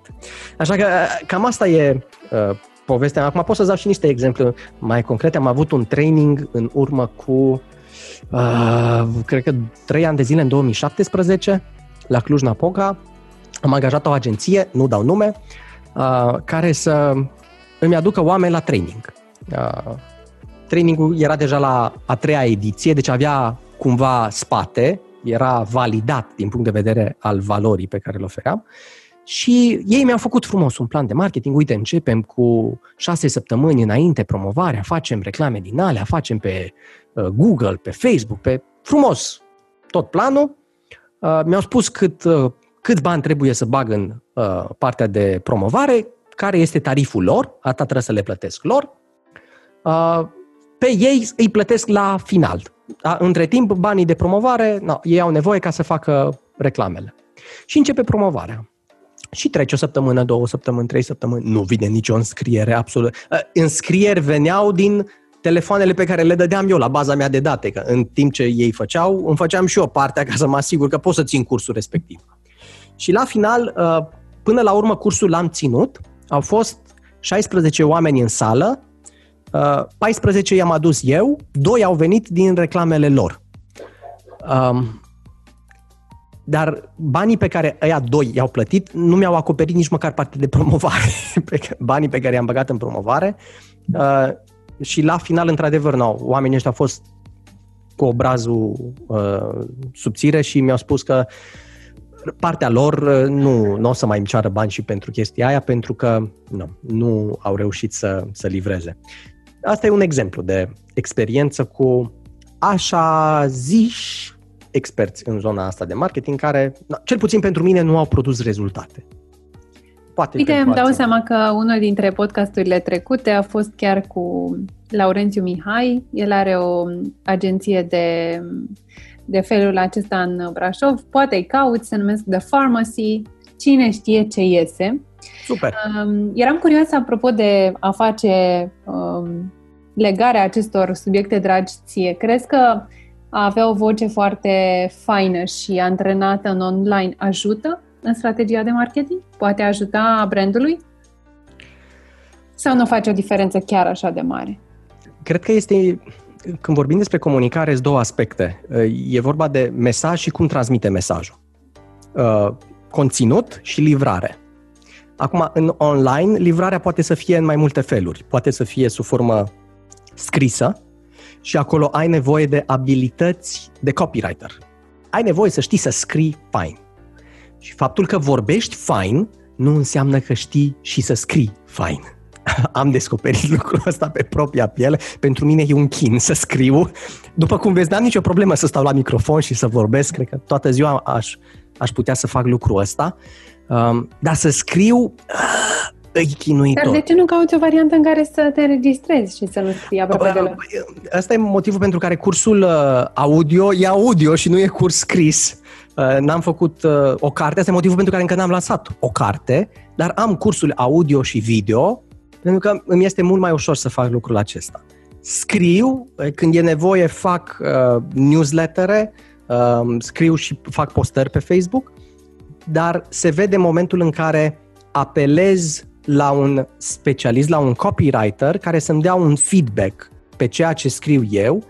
Așa că uh, cam asta e uh, povestea. Acum pot să dau și niște exemple mai concrete. Am avut un training în urmă cu, uh, cred că, trei ani de zile, în 2017, la Cluj-Napoca, am angajat o agenție, nu dau nume, uh, care să îmi aducă oameni la training. Uh, trainingul era deja la a treia ediție, deci avea cumva spate, era validat din punct de vedere al valorii pe care îl ofeream. Și ei mi-au făcut frumos un plan de marketing. Uite, începem cu șase săptămâni înainte promovarea, facem reclame din alea, facem pe uh, Google, pe Facebook, pe frumos tot planul. Uh, mi-au spus cât uh, cât bani trebuie să bag în uh, partea de promovare, care este tariful lor, atât trebuie să le plătesc lor. Uh, pe ei îi plătesc la final. Uh, între timp, banii de promovare, no, ei au nevoie ca să facă reclamele. Și începe promovarea. Și trece o săptămână, două săptămâni, trei săptămâni, nu vine nicio înscriere absolut. Uh, înscrieri veneau din telefoanele pe care le dădeam eu la baza mea de date, că în timp ce ei făceau, îmi făceam și eu partea ca să mă asigur că pot să țin cursul respectiv. Și la final, uh, până la urmă, cursul l-am ținut. Au fost 16 oameni în sală, 14 uh, i-am adus eu, doi au venit din reclamele lor. Um, dar banii pe care ăia doi i-au plătit nu mi-au acoperit nici măcar partea de promovare. banii pe care i-am băgat în promovare. Uh, și la final, într-adevăr, no, oamenii ăștia au fost cu obrazul uh, subțire și mi-au spus că uh, partea lor uh, nu, nu o să mai îmi ceară bani și pentru chestia aia, pentru că nu, nu au reușit să, să livreze. Asta e un exemplu de experiență cu așa ziși experți în zona asta de marketing care, cel puțin pentru mine, nu au produs rezultate. Poate Uite, îmi dau seama că unul dintre podcasturile trecute a fost chiar cu Laurențiu Mihai. El are o agenție de de felul acesta în Brașov, poate îi cauți, se numesc The Pharmacy, cine știe ce iese. Super! Um, eram curioasă apropo de a face um, legarea acestor subiecte dragi ție. Crezi că a avea o voce foarte faină și antrenată în online ajută în strategia de marketing? Poate ajuta brandului? Sau nu face o diferență chiar așa de mare? Cred că este când vorbim despre comunicare, sunt două aspecte. E vorba de mesaj și cum transmite mesajul. Uh, conținut și livrare. Acum, în online, livrarea poate să fie în mai multe feluri. Poate să fie sub formă scrisă și acolo ai nevoie de abilități de copywriter. Ai nevoie să știi să scrii fine. Și faptul că vorbești fine nu înseamnă că știi și să scrii fine. am descoperit lucrul ăsta pe propria piele. Pentru mine e un chin să scriu. După cum vezi, n-am nicio problemă să stau la microfon și să vorbesc. Cred că toată ziua aș, aș putea să fac lucrul ăsta. Um, dar să scriu uh, îi chinuitor. Dar de ce nu cauți o variantă în care să te înregistrezi și să nu scrii aproape deloc? Asta e motivul pentru care cursul uh, audio e audio și nu e curs scris. Uh, n-am făcut uh, o carte, asta e motivul pentru care încă n-am lansat o carte, dar am cursul audio și video pentru că îmi este mult mai ușor să fac lucrul acesta. Scriu, când e nevoie fac uh, newslettere, uh, scriu și fac postări pe Facebook, dar se vede momentul în care apelez la un specialist, la un copywriter care să-mi dea un feedback pe ceea ce scriu eu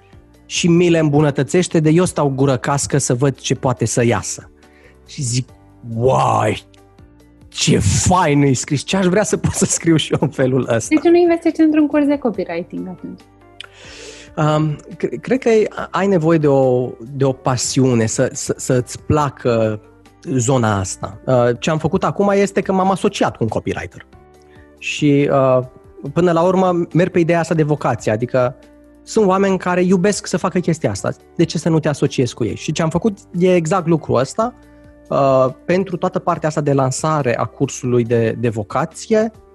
și mi le îmbunătățește de eu stau gură cască să văd ce poate să iasă. Și zic, wow, ce fain e scris, ce aș vrea să pot să scriu și eu în felul ăsta. Deci nu investești într-un curs de copywriting atunci? Um, cred că ai nevoie de o, de o pasiune, să, să, să-ți placă zona asta. Uh, ce am făcut acum este că m-am asociat cu un copywriter. Și uh, până la urmă merg pe ideea asta de vocație, adică sunt oameni care iubesc să facă chestia asta. De ce să nu te asociezi cu ei? Și ce am făcut e exact lucrul ăsta. Uh, pentru toată partea asta de lansare a cursului de, de vocație, Uh,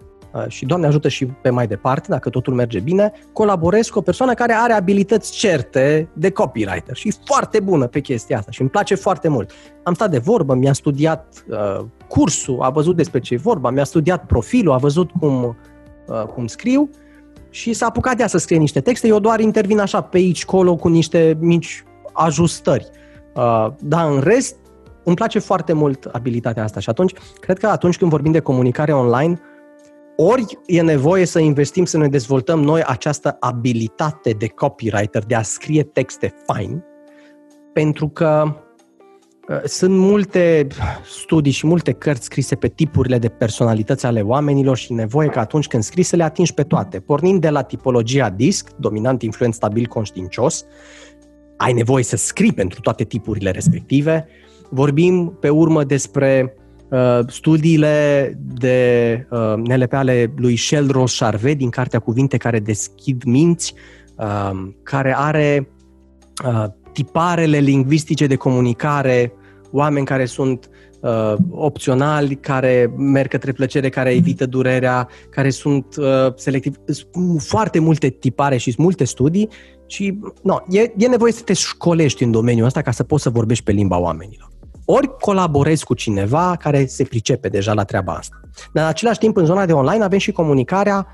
și Doamne ajută și pe mai departe, dacă totul merge bine, colaborez cu o persoană care are abilități certe de copywriter și foarte bună pe chestia asta și îmi place foarte mult. Am stat de vorbă, mi-a studiat uh, cursul, a văzut despre ce e vorba, mi-a studiat profilul, a văzut cum, uh, cum scriu și s-a apucat ea să scrie niște texte, eu doar intervin așa pe aici, colo, cu niște mici ajustări. Uh, dar în rest, îmi place foarte mult abilitatea asta și atunci, cred că atunci când vorbim de comunicare online, ori e nevoie să investim să ne dezvoltăm noi această abilitate de copywriter, de a scrie texte fine, pentru că uh, sunt multe studii și multe cărți scrise pe tipurile de personalități ale oamenilor și nevoie că atunci când scrii să le atingi pe toate. Pornind de la tipologia disc, dominant, influent, stabil, conștiincios, ai nevoie să scrii pentru toate tipurile respective. Vorbim pe urmă despre Uh, studiile de uh, NLP ale lui Shell Ross Charvet din cartea Cuvinte care deschid minți, uh, care are uh, tiparele lingvistice de comunicare, oameni care sunt uh, opționali, care merg către plăcere, care evită durerea, care sunt uh, selectivi. Sunt foarte multe tipare și multe studii și no, e, e nevoie să te școlești în domeniul ăsta ca să poți să vorbești pe limba oamenilor ori colaborezi cu cineva care se pricepe deja la treaba asta. Dar în același timp, în zona de online avem și comunicarea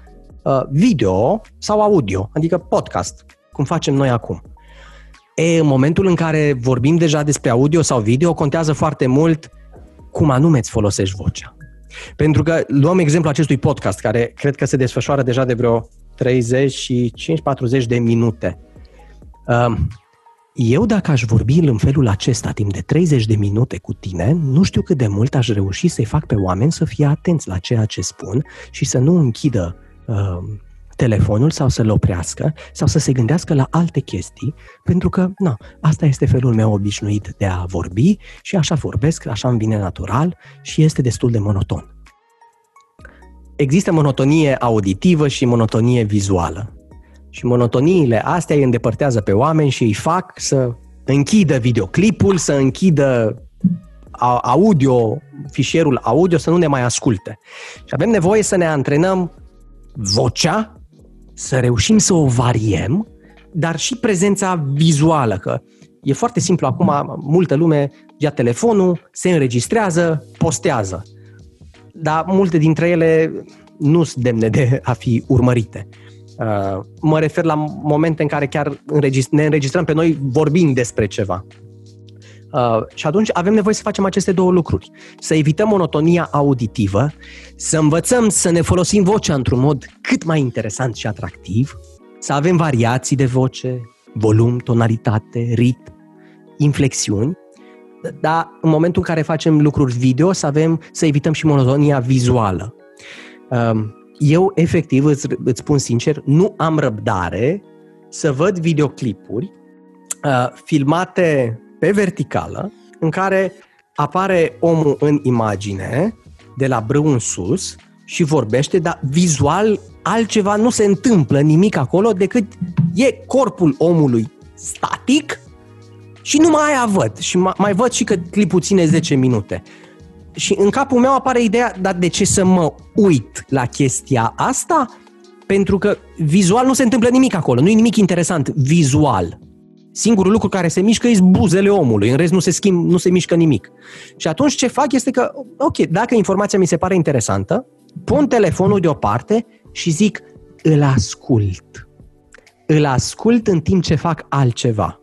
uh, video sau audio, adică podcast, cum facem noi acum. E, în momentul în care vorbim deja despre audio sau video, contează foarte mult cum anume îți folosești vocea. Pentru că luăm exemplu acestui podcast, care cred că se desfășoară deja de vreo 35-40 de minute. Uh, eu dacă aș vorbi în felul acesta timp de 30 de minute cu tine, nu știu cât de mult aș reuși să-i fac pe oameni să fie atenți la ceea ce spun și să nu închidă uh, telefonul sau să-l oprească sau să se gândească la alte chestii, pentru că, nu, asta este felul meu obișnuit de a vorbi și așa vorbesc, așa îmi vine natural și este destul de monoton. Există monotonie auditivă și monotonie vizuală. Și monotoniile astea îi îndepărtează pe oameni și îi fac să închidă videoclipul, să închidă audio, fișierul audio, să nu ne mai asculte. Și avem nevoie să ne antrenăm vocea, să reușim să o variem, dar și prezența vizuală, că e foarte simplu acum, multă lume ia telefonul, se înregistrează, postează. Dar multe dintre ele nu sunt demne de a fi urmărite. Uh, mă refer la momente în care chiar ne înregistrăm pe noi vorbind despre ceva. Uh, și atunci avem nevoie să facem aceste două lucruri. Să evităm monotonia auditivă, să învățăm să ne folosim vocea într-un mod cât mai interesant și atractiv, să avem variații de voce, volum, tonalitate, ritm, inflexiuni, dar în momentul în care facem lucruri video, să avem să evităm și monotonia vizuală. Uh, eu efectiv, îți, îți spun sincer, nu am răbdare să văd videoclipuri uh, filmate pe verticală, în care apare omul în imagine, de la brâu în sus, și vorbește, dar vizual altceva nu se întâmplă nimic acolo decât e corpul omului static și nu mai aia văd. Și mai văd și că clipul ține 10 minute și în capul meu apare ideea, dar de ce să mă uit la chestia asta? Pentru că vizual nu se întâmplă nimic acolo, nu e nimic interesant vizual. Singurul lucru care se mișcă e buzele omului, în rest nu se schimb, nu se mișcă nimic. Și atunci ce fac este că, ok, dacă informația mi se pare interesantă, pun telefonul deoparte și zic, îl ascult. Îl ascult în timp ce fac altceva.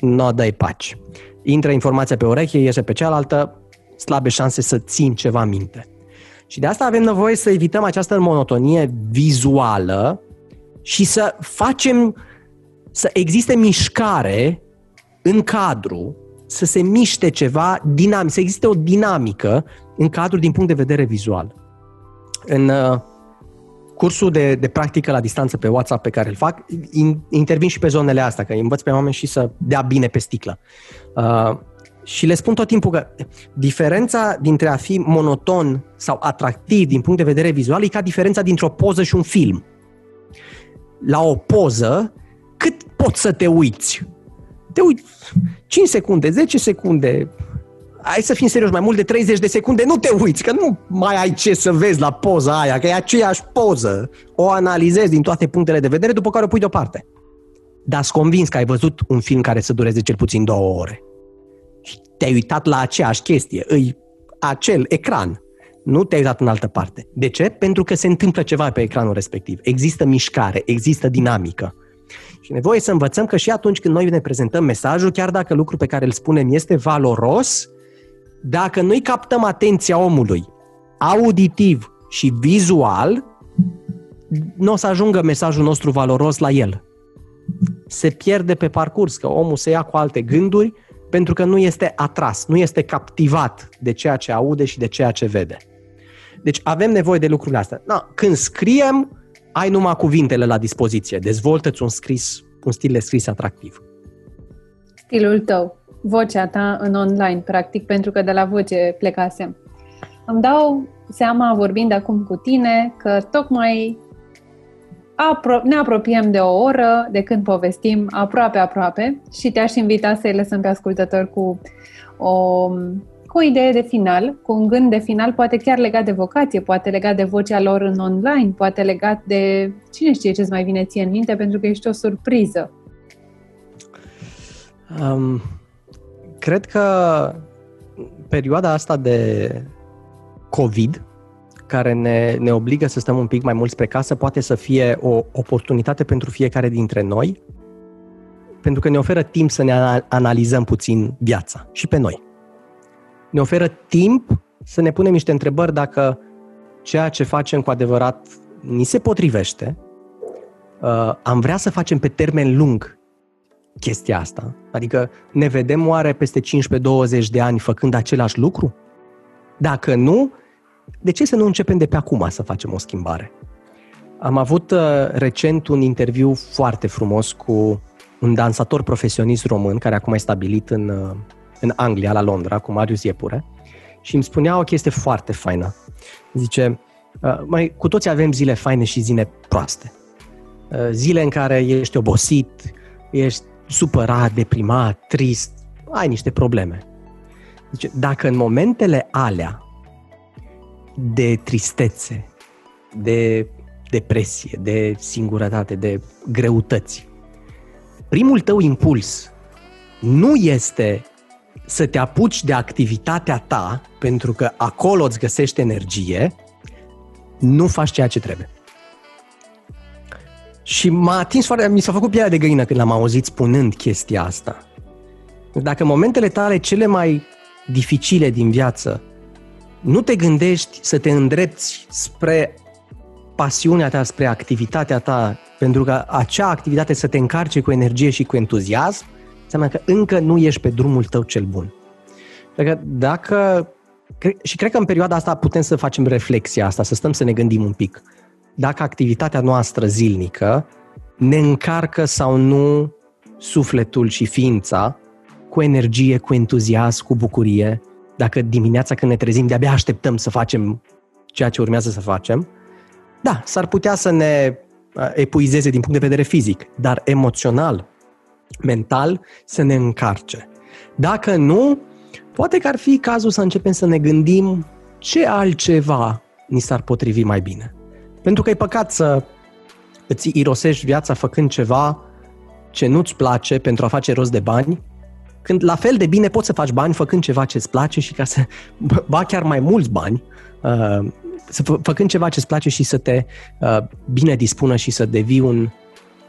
Nu dai paci. Intră informația pe ureche, iese pe cealaltă, slabe șanse să țin ceva minte. Și de asta avem nevoie să evităm această monotonie vizuală și să facem să existe mișcare în cadru, să se miște ceva dinamic, să existe o dinamică în cadru din punct de vedere vizual. În uh, cursul de, de practică la distanță pe WhatsApp pe care îl fac, in, intervin și pe zonele astea, că învăț pe oameni și să dea bine pe sticlă. Uh, Și le spun tot timpul că diferența dintre a fi monoton sau atractiv din punct de vedere vizual e ca diferența dintre o poză și un film. La o poză, cât poți să te uiți? Te uiți 5 secunde, 10 secunde, hai să fim serios, mai mult de 30 de secunde nu te uiți, că nu mai ai ce să vezi la poza aia, că e aceeași poză. O analizezi din toate punctele de vedere, după care o pui deoparte. Dar sunt convins că ai văzut un film care să dureze cel puțin două ore. Și te-ai uitat la aceeași chestie, îi acel ecran. Nu te-ai uitat în altă parte. De ce? Pentru că se întâmplă ceva pe ecranul respectiv. Există mișcare, există dinamică. Și nevoie să învățăm că și atunci când noi ne prezentăm mesajul, chiar dacă lucrul pe care îl spunem este valoros, dacă noi captăm atenția omului auditiv și vizual, nu o să ajungă mesajul nostru valoros la el. Se pierde pe parcurs, că omul se ia cu alte gânduri pentru că nu este atras, nu este captivat de ceea ce aude și de ceea ce vede. Deci avem nevoie de lucrurile astea. Na, când scriem, ai numai cuvintele la dispoziție. Dezvoltă-ți un scris, un stil de scris atractiv. Stilul tău vocea ta în online, practic, pentru că de la voce plecasem. Îmi dau seama, vorbind acum cu tine, că tocmai apro- ne apropiem de o oră de când povestim aproape-aproape și te-aș invita să-i lăsăm pe ascultători cu o, cu o idee de final, cu un gând de final, poate chiar legat de vocație, poate legat de vocea lor în online, poate legat de cine știe ce-ți mai vine ție în minte, pentru că ești o surpriză. Um, cred că perioada asta de COVID, care ne, ne obligă să stăm un pic mai mult spre casă, poate să fie o oportunitate pentru fiecare dintre noi, pentru că ne oferă timp să ne analizăm puțin viața și pe noi. Ne oferă timp să ne punem niște întrebări dacă ceea ce facem cu adevărat ni se potrivește, uh, am vrea să facem pe termen lung chestia asta? Adică ne vedem oare peste 15-20 de ani făcând același lucru? Dacă nu, de ce să nu începem de pe acum să facem o schimbare? Am avut uh, recent un interviu foarte frumos cu un dansator profesionist român care acum e stabilit în, uh, în Anglia, la Londra, cu Marius Iepure și îmi spunea o chestie foarte faină. Zice, uh, mai, cu toți avem zile faine și zile proaste. Uh, zile în care ești obosit, ești supărat, deprimat, trist, ai niște probleme. Deci, dacă în momentele alea de tristețe, de depresie, de singurătate, de greutăți, primul tău impuls nu este să te apuci de activitatea ta, pentru că acolo îți găsești energie, nu faci ceea ce trebuie. Și m-a atins foarte, mi s-a făcut pielea de găină când l-am auzit spunând chestia asta. Dacă în momentele tale cele mai dificile din viață nu te gândești să te îndrepți spre pasiunea ta, spre activitatea ta, pentru că acea activitate să te încarce cu energie și cu entuziasm, înseamnă că încă nu ești pe drumul tău cel bun. Dacă, dacă și cred că în perioada asta putem să facem reflexia asta, să stăm să ne gândim un pic dacă activitatea noastră zilnică ne încarcă sau nu sufletul și ființa cu energie, cu entuziasm, cu bucurie, dacă dimineața când ne trezim de-abia așteptăm să facem ceea ce urmează să facem, da, s-ar putea să ne uh, epuizeze din punct de vedere fizic, dar emoțional, mental, să ne încarce. Dacă nu, poate că ar fi cazul să începem să ne gândim ce altceva ni s-ar potrivi mai bine. Pentru că e păcat să îți irosești viața făcând ceva ce nu-ți place pentru a face rost de bani, când la fel de bine poți să faci bani făcând ceva ce îți place și ca să, ba chiar mai mulți bani, uh, să fă, făcând ceva ce îți place și să te uh, bine dispună și să devii un,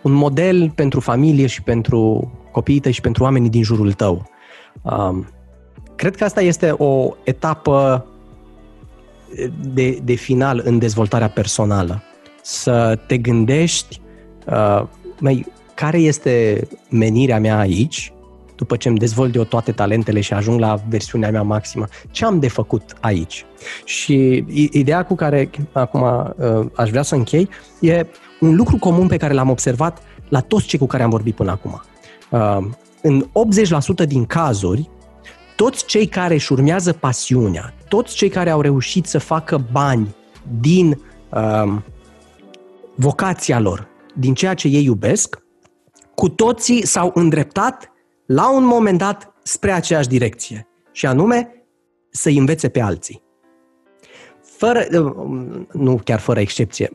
un model pentru familie și pentru copiii tăi și pentru oamenii din jurul tău. Uh, cred că asta este o etapă de, de final în dezvoltarea personală. Să te gândești uh, mai, care este menirea mea aici, după ce îmi dezvolt eu toate talentele și ajung la versiunea mea maximă, ce am de făcut aici? Și ideea cu care acum uh, aș vrea să închei e un lucru comun pe care l-am observat la toți cei cu care am vorbit până acum. Uh, în 80% din cazuri, toți cei care își urmează pasiunea, toți cei care au reușit să facă bani din um, vocația lor, din ceea ce ei iubesc, cu toții s-au îndreptat la un moment dat spre aceeași direcție, și anume să-i învețe pe alții. Fără, nu chiar fără excepție,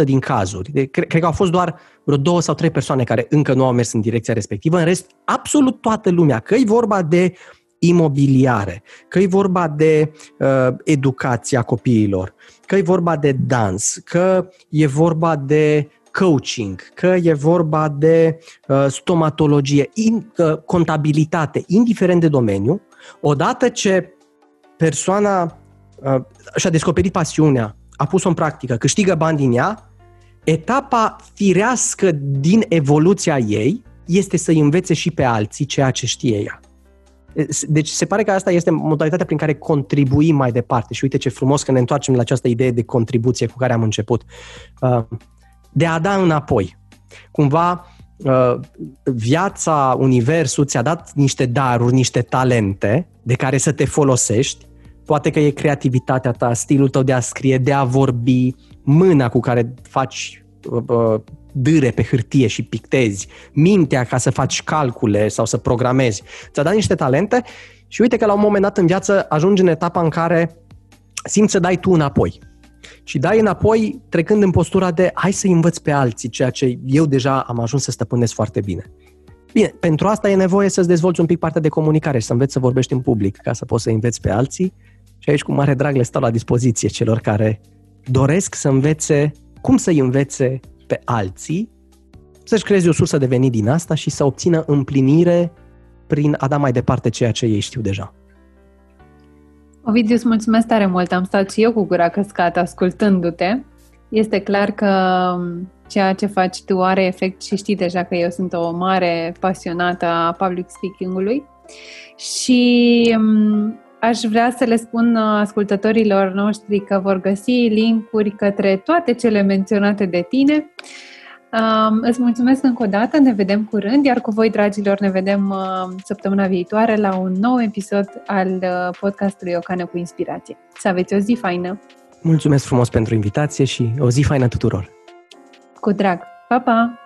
80-90% din cazuri, cred, cred că au fost doar vreo două sau trei persoane care încă nu au mers în direcția respectivă, în rest, absolut toată lumea, că e vorba de imobiliare, că e vorba de uh, educația copiilor, că e vorba de dans, că e vorba de coaching, că e vorba de uh, stomatologie, in, uh, contabilitate, indiferent de domeniu, odată ce persoana uh, și-a descoperit pasiunea, a pus-o în practică, câștigă bani din ea, etapa firească din evoluția ei este să-i învețe și pe alții ceea ce știe ea. Deci se pare că asta este modalitatea prin care contribuim mai departe. Și uite ce frumos că ne întoarcem la această idee de contribuție cu care am început. Uh, de a da înapoi. Cumva uh, viața, universul ți-a dat niște daruri, niște talente de care să te folosești. Poate că e creativitatea ta, stilul tău de a scrie, de a vorbi, mâna cu care faci uh, dâre pe hârtie și pictezi, mintea ca să faci calcule sau să programezi. Ți-a dat niște talente și uite că la un moment dat în viață ajungi în etapa în care simți să dai tu înapoi. Și dai înapoi trecând în postura de hai să învăț pe alții ceea ce eu deja am ajuns să stăpânesc foarte bine. Bine, pentru asta e nevoie să-ți dezvolți un pic partea de comunicare și să înveți să vorbești în public ca să poți să înveți pe alții și aici cu mare drag le stau la dispoziție celor care doresc să învețe cum să-i învețe pe alții, să-și creeze o sursă de venit din asta și să obțină împlinire prin a da mai departe ceea ce ei știu deja. Ovidiu, îți mulțumesc tare mult. Am stat și eu cu gura căscată ascultându-te. Este clar că ceea ce faci tu are efect și știi deja că eu sunt o mare pasionată a public speaking-ului și um, aș vrea să le spun ascultătorilor noștri că vor găsi linkuri către toate cele menționate de tine Um, îți mulțumesc încă o dată, ne vedem curând, iar cu voi, dragilor, ne vedem uh, săptămâna viitoare la un nou episod al uh, podcastului Ocană cu Inspirație. Să aveți o zi faină! Mulțumesc frumos pentru invitație și o zi faină tuturor! Cu drag! Pa, pa!